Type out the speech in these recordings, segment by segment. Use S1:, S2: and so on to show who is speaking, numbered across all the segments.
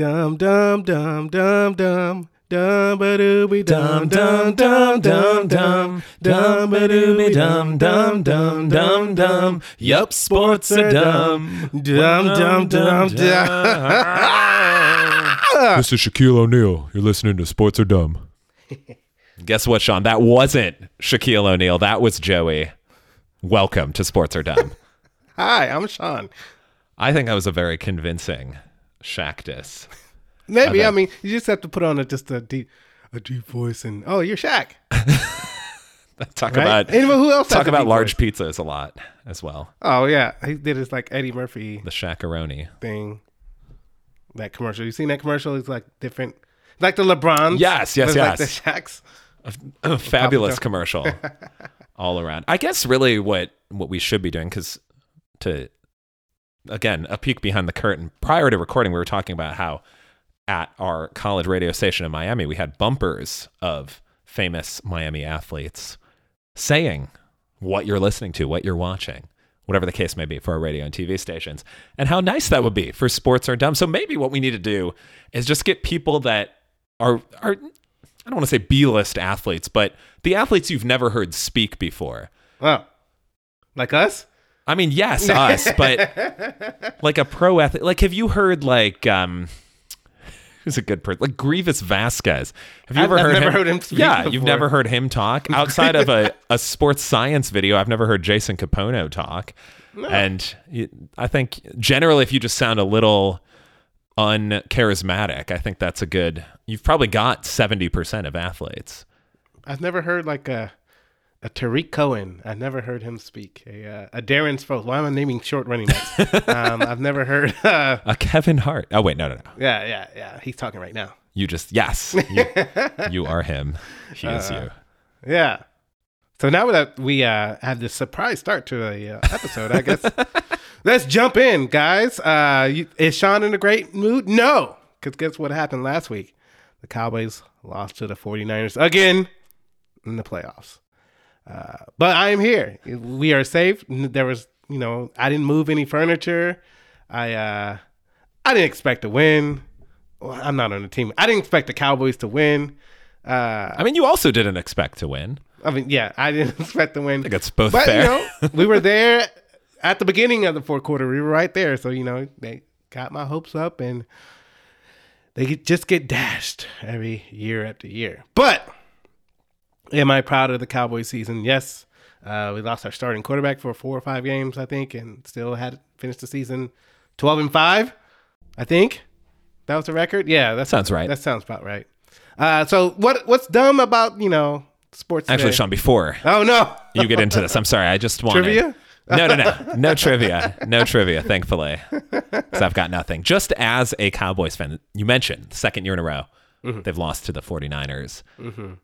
S1: Dum dum dum dum dum. Dum ba dooby dum dum dum dum dum dum ba dooby dum dum dum dum dum.
S2: Yup, sports are dumb.
S1: Dum dum dum dum.
S2: This is Shaquille O'Neal. You're listening to Sports Are Dumb. Guess what, Sean? That wasn't Shaquille O'Neal. That was Joey. Welcome to Sports Are Dumb.
S1: Hi, I'm Sean.
S2: I think that was a very convincing Shaq diss.
S1: Maybe
S2: Okay.
S1: I mean you just have to put on a, just a deep a deep voice and oh you're Shaq.
S2: Talk
S1: Right?
S2: about
S1: Anyone who else
S2: talk about large
S1: voice?
S2: pizzas a lot as well.
S1: Oh yeah, he did his like Eddie Murphy
S2: The Shaqaroni.
S1: thing. That commercial. You seen that commercial? It's like different, like the LeBrons.
S2: Yes, yes,
S1: but Like the
S2: yes.
S1: Shaqs.
S2: a fabulous commercial all around. I guess really what what we should be doing because to again a peek behind the curtain. Prior to recording, we were talking about how at our college radio station in Miami we had bumpers of famous Miami athletes saying what you're listening to, what you're watching. Whatever the case may be for our radio and TV stations, and how nice that would be for sports are dumb. So maybe what we need to do is just get people that are are I don't want to say B-list athletes, but the athletes you've never heard speak before.
S1: Oh, like us?
S2: I mean, yes, us, but like a pro athlete. Like, have you heard like um, who's a good person? Like Greivis Vasquez. Have you
S1: I've-
S2: ever heard him?
S1: heard him speak
S2: yeah, you've never heard him talk outside of a, a sports science video. I've never heard Jason Kapono talk, and I think generally, if you just sound a little uncharismatic, I think that's a good. You've probably got seventy percent of athletes.
S1: I've never heard like a a Tarik Cohen. I've never heard him speak. A uh, a Darren Sproles. Why am I naming short running backs? um, I've never heard. Uh,
S2: A Kevin Hart. Oh wait, no, no, no.
S1: yeah, yeah, yeah. He's talking right now.
S2: You just yes, you, you are him. He is you.
S1: Yeah. So now that we uh, have this surprise start to a uh, episode, I guess let's jump in, guys. Uh, you, is Sean in a great mood? No, because guess what happened last week? The Cowboys lost to the 49ers again in the playoffs. Uh, but I am here. We are safe. There was, you know, I didn't move any furniture. I uh, I didn't expect to win. Well, I'm not on the team. I didn't expect the Cowboys to win. Uh,
S2: I mean, you also didn't expect to win.
S1: I mean, yeah, I didn't expect to win.
S2: I think it's both
S1: but
S2: fair.
S1: you know, we were there at the beginning of the fourth quarter. We were right there, so you know they got my hopes up, and they just get dashed every year after year. But am I proud of the Cowboys season? Yes. Uh, we lost our starting quarterback for four or five games, I think, and still had finished the season twelve and five. I think that was the record. Yeah, that
S2: Sounds right.
S1: That sounds about right. Uh, so what? What's dumb about you know sports?
S2: Actually,
S1: today?
S2: Sean, before
S1: Oh no.
S2: you get into this, I'm sorry. I just wanted
S1: Trivia?
S2: No, no, no, no trivia, no trivia. Thankfully, because I've got nothing. Just as a Cowboys fan, you mentioned second year in a row
S1: Mm-hmm.
S2: they've lost to the 49ers.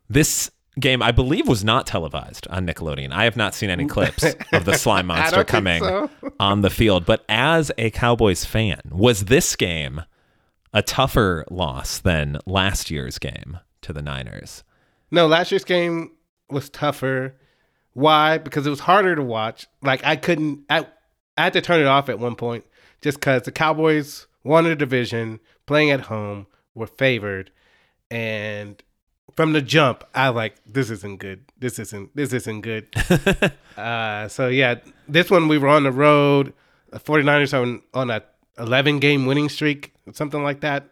S2: This game, I believe, was not televised on Nickelodeon. I have not seen any clips of the slime monster coming
S1: so.
S2: on the field. But as a Cowboys fan, was this game a tougher loss than last year's game to the Niners?
S1: No, last year's game was tougher. Why? Because it was harder to watch. Like I couldn't. I, I had to turn it off at one point just because the Cowboys won the division, playing at home, were favored, and from the jump, I like this isn't good. This isn't. This isn't good. uh, so yeah, this one we were on the road. The 49ers are on, on a 11 game winning streak, something like that.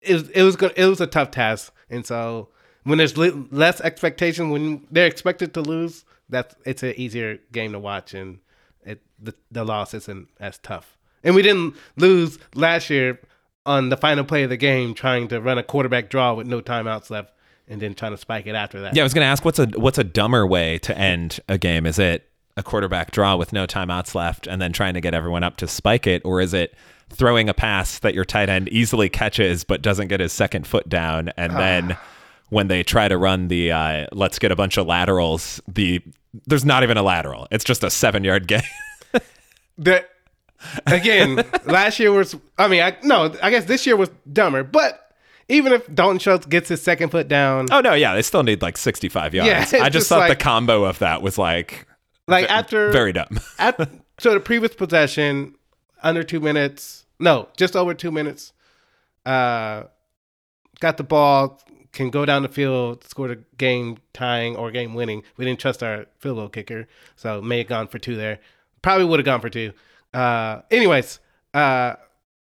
S1: It was it was good. It was a tough task, and so when there's li- less expectation, when they're expected to lose, that's it's an easier game to watch, and it the, the loss isn't as tough. And we didn't lose last year on the final play of the game, trying to run a quarterback draw with no timeouts left, and then trying to spike it after that.
S2: Yeah, I was going to ask what's a what's a dumber way to end a game? Is it a quarterback draw with no timeouts left and then trying to get everyone up to spike it, or is it throwing a pass that your tight end easily catches but doesn't get his second foot down, and then when they try to run the uh, let's get a bunch of laterals, the there's not even a lateral. It's just a seven yard gain.
S1: The, again, last year was. I mean, I, no, I guess this year was dumber. But even if Dalton Schultz gets his second foot down,
S2: oh no, yeah, they still need like 65 yards.
S1: Yeah,
S2: I just
S1: just
S2: thought the combo of that was like
S1: like after
S2: very dumb.
S1: at so the previous possession under two minutes no just over two minutes uh, got the ball, can go down the field, score the game tying or game winning. We didn't trust our field goal kicker, so may have gone for two there. Probably would have gone for two. Uh, anyways, uh,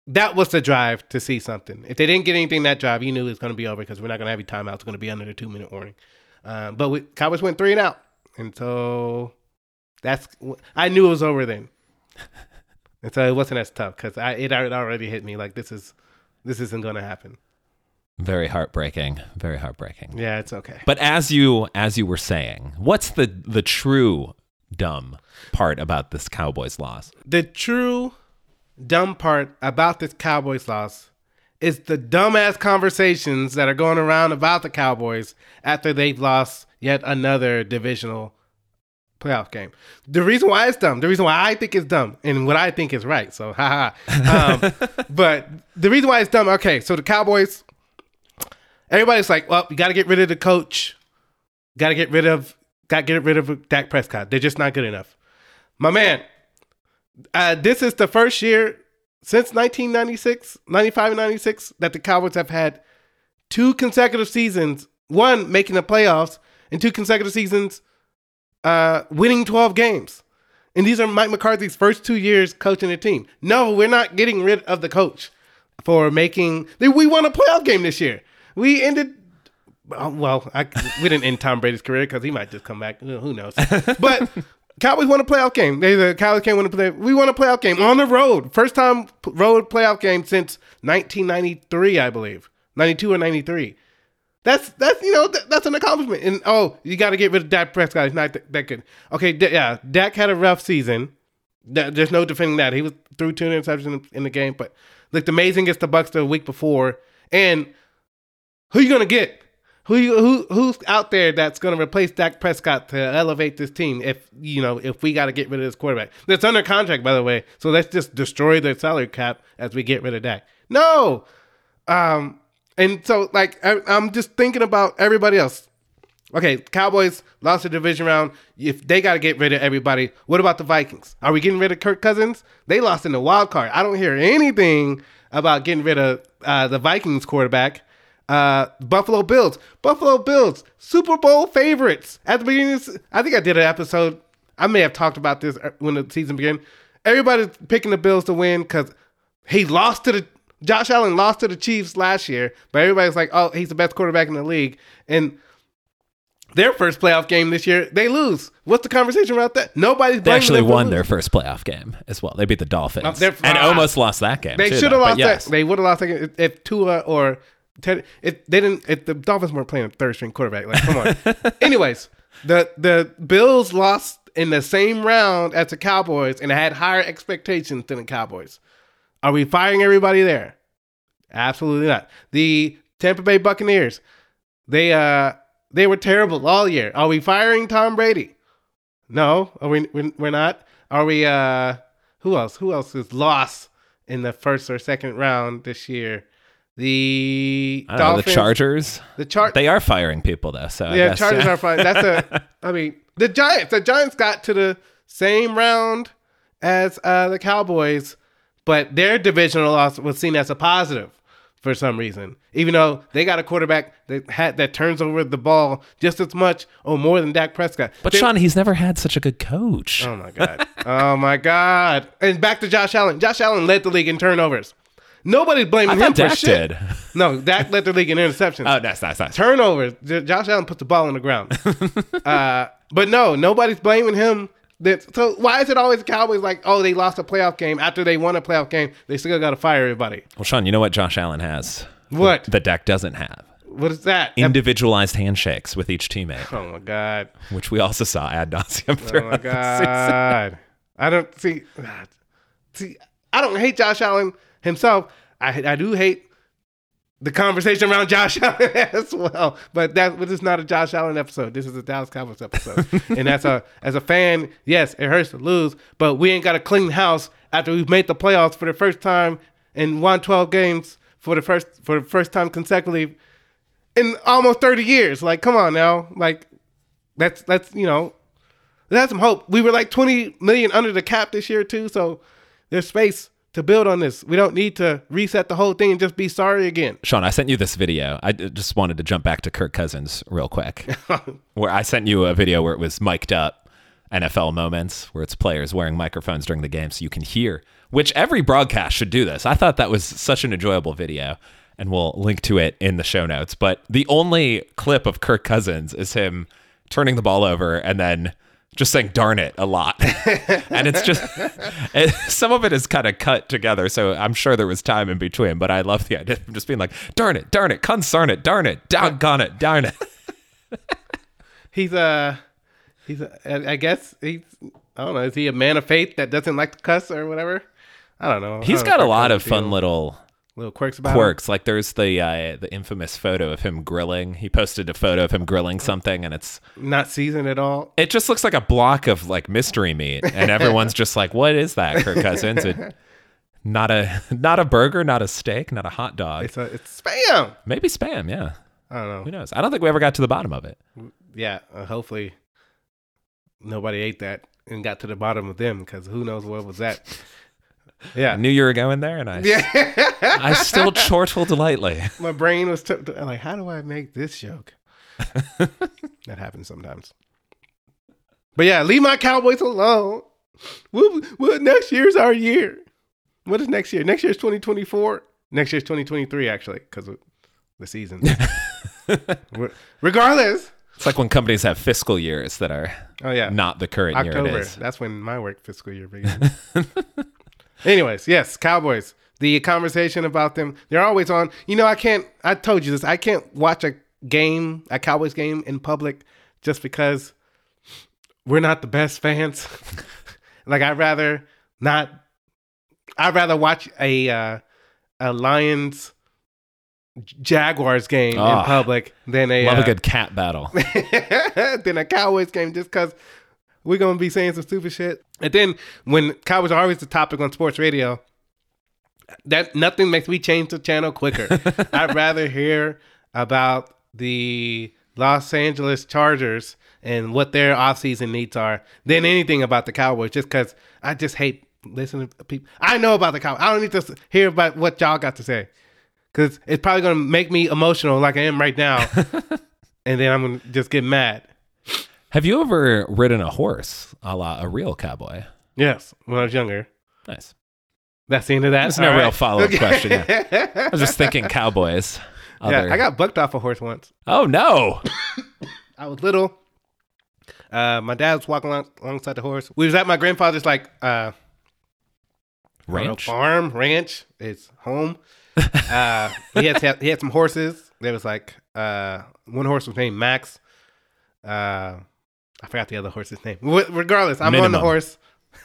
S1: that was the drive to see something. If they didn't get anything that drive, you knew it was going to be over because we're not going to have any timeouts. It's going to be under the two minute warning. Uh, but we, Cowboys went three and out, and so that's I knew it was over then. and so it wasn't as tough because it already hit me like this is this isn't going to happen.
S2: Very heartbreaking. Very heartbreaking.
S1: Yeah, it's okay.
S2: But as you as you were saying, what's the the true dumb part about this Cowboys loss?
S1: The true dumb part about this Cowboys loss is the dumbass conversations that are going around about the Cowboys after they've lost yet another divisional playoff game. The reason why it's dumb, the reason why I think it's dumb, and what I think is right. So, haha. Um, but the reason why it's dumb, okay, so the Cowboys, everybody's like, well, you got to get rid of the coach, got to get rid of, got to get rid of Dak Prescott. They're just not good enough. My man, uh, this is the first year since 1996, 95 and 96 that the Cowboys have had two consecutive seasons, one making the playoffs, and two consecutive seasons uh, winning 12 games. And these are Mike McCarthy's first two years coaching the team. No, we're not getting rid of the coach for making. We won a playoff game this year. We ended. Well, I, we didn't end Tom Brady's career because he might just come back. Who knows? But Cowboys won a playoff game. They the Cowboys can't win a play. We won a playoff game on the road. First time road playoff game since 1993, I believe, 92 or 93. That's that's you know th- that's an accomplishment. And oh, you got to get rid of Dak Prescott. He's not th- that good. Okay, d- yeah, Dak had a rough season. There's no defending that. He was threw two interceptions in, in the game, but looked amazing against the Bucks the week before. And who are you gonna get? Who who who's out there that's gonna replace Dak Prescott to elevate this team? If you know if we got to get rid of this quarterback that's under contract, by the way. So let's just destroy the salary cap as we get rid of Dak. No. Um, and so, like, I, am just thinking about everybody else. Okay, Cowboys lost the division round. If they got to get rid of everybody, what about the Vikings? Are we getting rid of Kirk Cousins? They lost in the wild card. I don't hear anything about getting rid of uh, the Vikings quarterback. Uh, Buffalo Bills, Buffalo Bills, Super Bowl favorites at the beginning. Of, I think I did an episode. I may have talked about this uh, when the season began. Everybody's picking the Bills to win because he lost to the Josh Allen lost to the Chiefs last year, but everybody's like, oh, he's the best quarterback in the league. And their first playoff game this year, they lose. What's the conversation about that? Nobody's
S2: They actually won their first playoff game as well. They beat the Dolphins uh, and uh, almost lost that game.
S1: They should have lost yes. that. They would have lost that game if Tua or Ted, if they didn't. If the Dolphins weren't playing a third string quarterback, like come on. Anyways, the the Bills lost in the same round as the Cowboys and had higher expectations than the Cowboys. Are we firing everybody there? Absolutely not. The Tampa Bay Buccaneers, they uh they were terrible all year. Are we firing Tom Brady? No, are we we're not. Are we uh who else? Who else is lost in the first or second round this year? The
S2: Dolphins, know, the Chargers.
S1: The chart
S2: they are firing people though. So
S1: yeah, guess, Chargers yeah. are firing. That's a. I mean, the Giants. The Giants got to the same round as uh, the Cowboys but their divisional loss was seen as a positive for some reason, even though they got a quarterback that had that turns over the ball just as much or more than Dak Prescott.
S2: But they, Sean, he's never had such a good coach.
S1: Oh my god! oh my god! And back to Josh Allen. Josh Allen led the league in turnovers. Nobody's blaming him Dak for shit. Did. No, Dak led the league in interceptions.
S2: Oh, that's nice, nice.
S1: Turnovers. Josh Allen puts the ball on the ground. uh, but no, nobody's blaming him that, so why is it always Cowboys like, oh, they lost a playoff game after they won a playoff game? They still got to fire everybody.
S2: Well, Sean, you know what Josh Allen has?
S1: What
S2: that Dak doesn't have.
S1: What is that?
S2: Individualized handshakes with each teammate.
S1: Oh my god!
S2: Which we also saw ad nauseum.
S1: Oh my god! I don't see. See, I don't hate Josh Allen himself. I I do hate the conversation around Josh Allen as well. But that this is not a Josh Allen episode. This is a Dallas Cowboys episode. and as a as a fan, yes, it hurts to lose, but we ain't got to clean house after we've made the playoffs for the first time and won 12 games for the first for the first time consecutively in almost 30 years. Like, come on now. Like that's that's you know, that's some hope. We were like 20 million under the cap this year too, so there's space to build on this. We don't need to reset the whole thing and just be sorry again.
S2: Sean, I sent you this video. I just wanted to jump back to Kirk Cousins real quick, where I sent you a video where it was mic'd up NFL moments, where it's players wearing microphones during the game so you can hear, which every broadcast should do this. I thought that was such an enjoyable video, and we'll link to it in the show notes. But the only clip of Kirk Cousins is him turning the ball over and then just saying darn it a lot and it's just it, some of it is kind of cut together so i'm sure there was time in between but i love the idea of just being like darn it darn it concern it darn it doggone it darn it
S1: He's a, he's a, I guess he's, I don't know, is he a man of faith that doesn't like to cuss or whatever? I don't know.
S2: he's
S1: I don't
S2: got a lot of fun little
S1: little quirks about him.
S2: quirks like there's the uh, the infamous photo of him grilling he posted a photo of him grilling something and it's
S1: Not seasoned at all.
S2: it just looks like a block of like mystery meat and everyone's just like what is that kirk cousins it, not a not a burger not a steak not a hot dog
S1: It's a, it's spam.
S2: maybe spam yeah
S1: I don't know.
S2: who knows i don't think we ever got to the bottom of it
S1: Yeah, uh, hopefully nobody ate that and got to the bottom of them because who knows what was that.
S2: I
S1: Yeah.
S2: knew you were going there and i
S1: Yeah.
S2: i still chortle delightly
S1: My brain was like, how do I make this joke? that happens sometimes. But yeah, leave my Cowboys alone. What, what next year's our year? What is next year? Next year's 2024. Next year's 2023, actually, because the season. Regardless.
S2: it's like when companies have fiscal years that are
S1: Oh yeah,
S2: not the current year
S1: October. That's when my work fiscal year begins. Anyways, yes, Cowboys. The conversation about them, they're always on. You know, I can't, I told you this, I can't watch a game, a Cowboys game in public just because we're not the best fans. like, I'd rather not, I'd rather watch a, uh, a Lions Jaguars game
S2: Ah,
S1: in public than a,
S2: love
S1: uh,
S2: a good cat battle
S1: than a Cowboys game just because we're gonna be saying some stupid shit. And then when Cowboys are always the topic on sports radio, that nothing makes me change the channel quicker. I'd rather hear about the Los Angeles Chargers and what their offseason needs are than anything about the Cowboys, just because I just hate listening to people. I know about the Cowboys. I don't need to hear about what y'all got to say. Because it's probably going to make me emotional like I am right now. and then I'm going to just get mad.
S2: Have you ever ridden a horse a la a real cowboy
S1: Yes, when I was younger.
S2: nice
S1: That's the end of that.
S2: There's no
S1: All
S2: real follow-up question, I was just thinking cowboys.
S1: yeah, I got bucked off a horse once.
S2: oh no!
S1: I was little. Uh, my dad was walking along, alongside the horse. We was at my grandfather's like uh, don't know,
S2: Ranch.
S1: farm ranch. It's home. uh, he had he had some horses. There was like uh, one horse was named Max. I forgot the other horse's name. Wh- Regardless, I'm on the horse.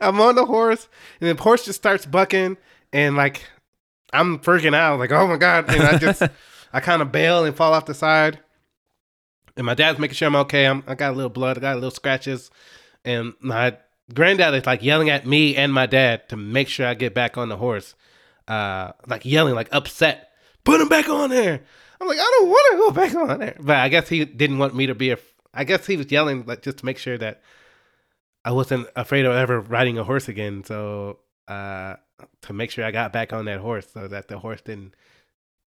S1: I'm on the horse, and the horse just starts bucking, and like I'm freaking out, like oh my god, and I just I kind of bail and fall off the side, and my dad's making sure I'm okay. I'm I got a little blood, I got a little scratches, and my granddad is like yelling at me and my dad to make sure I get back on the horse, uh, like yelling, like upset, put him back on there. I'm like I don't want to go back on there, but I guess he didn't want me to be. A, I guess he was yelling like just to make sure that I wasn't afraid of ever riding a horse again. So uh, to make sure I got back on that horse, so that the horse didn't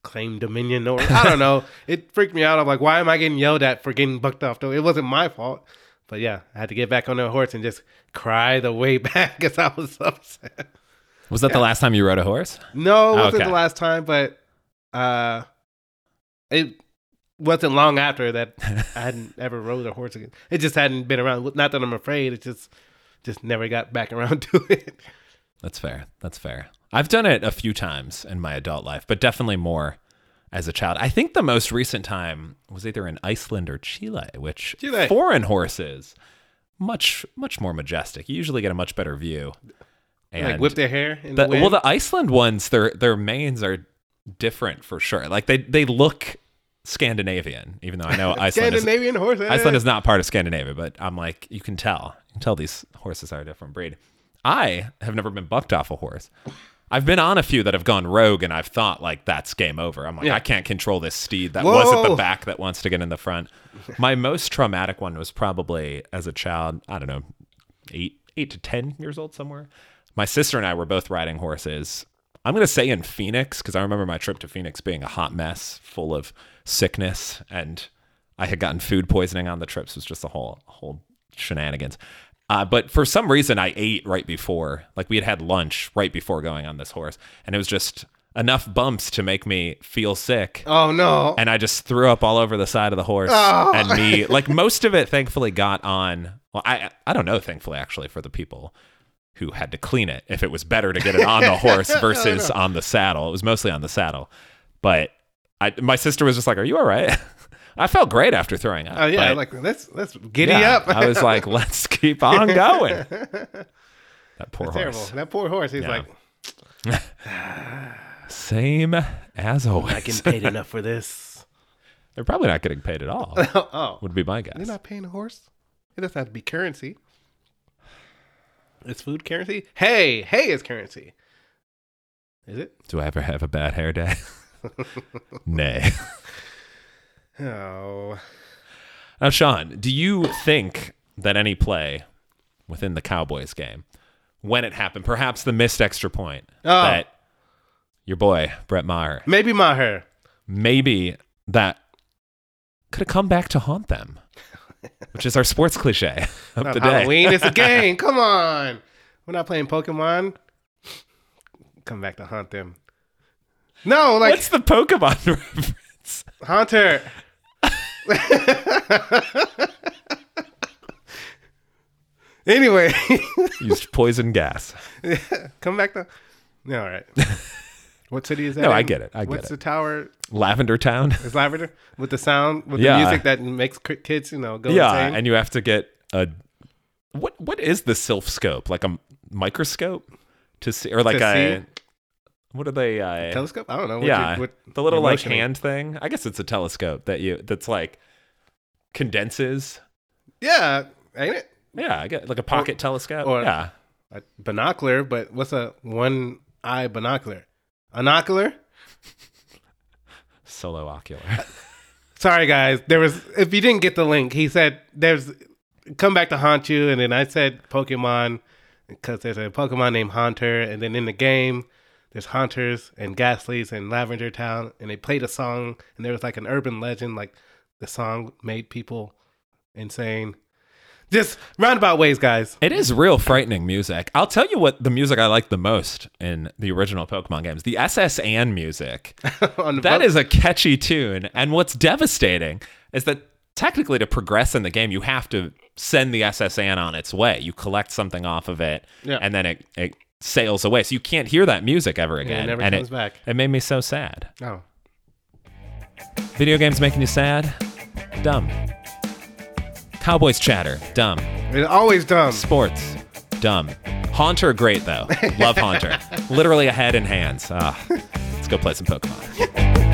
S1: claim dominion or I don't know. It freaked me out. I'm like, why am I getting yelled at for getting bucked off? Though it wasn't my fault. But yeah, I had to get back on that horse and just cry the way back because I was upset.
S2: Was that the last time you rode a horse?
S1: No, it wasn't
S2: Okay.
S1: the last time, but uh, it wasn't long after that I hadn't ever rode a horse again. It just hadn't been around. Not that I'm afraid. It just just never got back around to it.
S2: That's fair. That's fair. I've done it a few times in my adult life, but definitely more as a child. I think the most recent time was either in Iceland or Chile, which
S1: Chile.
S2: foreign horses much much more majestic. You usually get a much better view. And
S1: like whip their hair in
S2: the,
S1: the,
S2: well, the Iceland ones, their their manes are different for sure. Like they they look Scandinavian, even though I know Iceland is,
S1: Scandinavian horse. eh?
S2: Iceland is not part of Scandinavia, but I'm like, you can tell. You can tell these horses are a different breed. I have never been bucked off a horse. I've been on a few that have gone rogue, and I've thought like that's game over. I'm like,
S1: Yeah.
S2: I can't control this steed that was at the back that wants to get in the front. My most traumatic one was probably as a child. I don't know, eight eight to ten years old somewhere. my sister and I were both riding horses. I'm going to say in Phoenix because I remember my trip to Phoenix being a hot mess full of sickness and I had gotten food poisoning on the trips. It was just a whole whole shenanigans. Uh, but for some reason, I ate right before. Like we had had lunch right before going on this horse, and it was just enough bumps to make me feel sick.
S1: Oh no.
S2: And I just threw up all over the side of the horse,
S1: Oh.
S2: and me like most of it, thankfully, got on. Well, I I don't know, thankfully, actually, for the people who had to clean it. If it was better to get it on the horse versus on the saddle, it was mostly on the saddle. But I, my sister was just like, "Are you all right?" I felt great after throwing up.
S1: oh yeah,
S2: but-
S1: like let's let's giddy
S2: yeah,
S1: up.
S2: I was like, let's keep on going. That poor
S1: terrible.
S2: horse.
S1: That poor horse. He's
S2: Yeah.
S1: like,
S2: Same as always.
S1: not getting paid enough for this.
S2: They're probably not getting paid at all.
S1: oh,
S2: Would be my guess.
S1: they're not paying a horse. It doesn't have to be currency. Is food currency? Hey, hey is currency. Is it?
S2: Do I ever have a bad hair day? Nay.
S1: Oh,
S2: Now, Sean, do you think that any play within the Cowboys game, when it happened, perhaps the missed extra point,
S1: Oh.
S2: that your boy Brett Maher,
S1: maybe Maher.
S2: maybe that could have come back to haunt them, which is our sports cliche of
S1: Not
S2: the day.
S1: Halloween. It's a game. Come on. We're not playing Pokemon. Come back to haunt them. No, like
S2: What's the Pokemon reference?
S1: Haunter. anyway,
S2: Used poison gas.
S1: come back to. Yeah, all right. What city is that?
S2: No, I get it. I get
S1: What's
S2: it.
S1: What's the tower?
S2: Lavender Town.
S1: Is Lavender with the sound with
S2: Yeah.
S1: the music that makes kids, you know, go
S2: yeah,
S1: insane?
S2: and you have to get a what? What is the Silph Scope? Like a microscope to see, or like
S1: To
S2: a
S1: see?
S2: what are they? Uh,
S1: Telescope? I don't know. What
S2: yeah,
S1: you- what
S2: the little like hand thing. I guess it's a telescope that you that's like condenses.
S1: Yeah, ain't it?
S2: Yeah, I get like a pocket telescope.
S1: or-
S2: yeah,
S1: A binocular, but what's a one eye binocular? Anocular?
S2: solo ocular.
S1: Sorry, guys. There was if you didn't get the link, he said there's come back to haunt you, and then I said Pokemon because there's a Pokemon named Haunter, and then in the game there's Haunters and Gastlies and Lavender Town, and they played a song, and there was like an urban legend, like the song made people insane. Just roundabout ways, guys.
S2: It is real frightening music. I'll tell you what the music I like the most in the original Pokemon games. The SS Anne music. That is a catchy tune. And what's devastating is that technically to progress in the game, you have to send the SS Anne on its way. You collect something off of it,
S1: Yeah.
S2: and then it, it sails away. So you can't hear that music ever again.
S1: Yeah, never
S2: and
S1: comes
S2: it,
S1: back.
S2: It made me so sad.
S1: oh.
S2: Video games making you sad? Dumb. Cowboys chatter? Dumb.
S1: It's always dumb.
S2: Sports? Dumb. Haunter, great though. Love Haunter. Literally a head and hands. Ah, let's go play some Pokemon.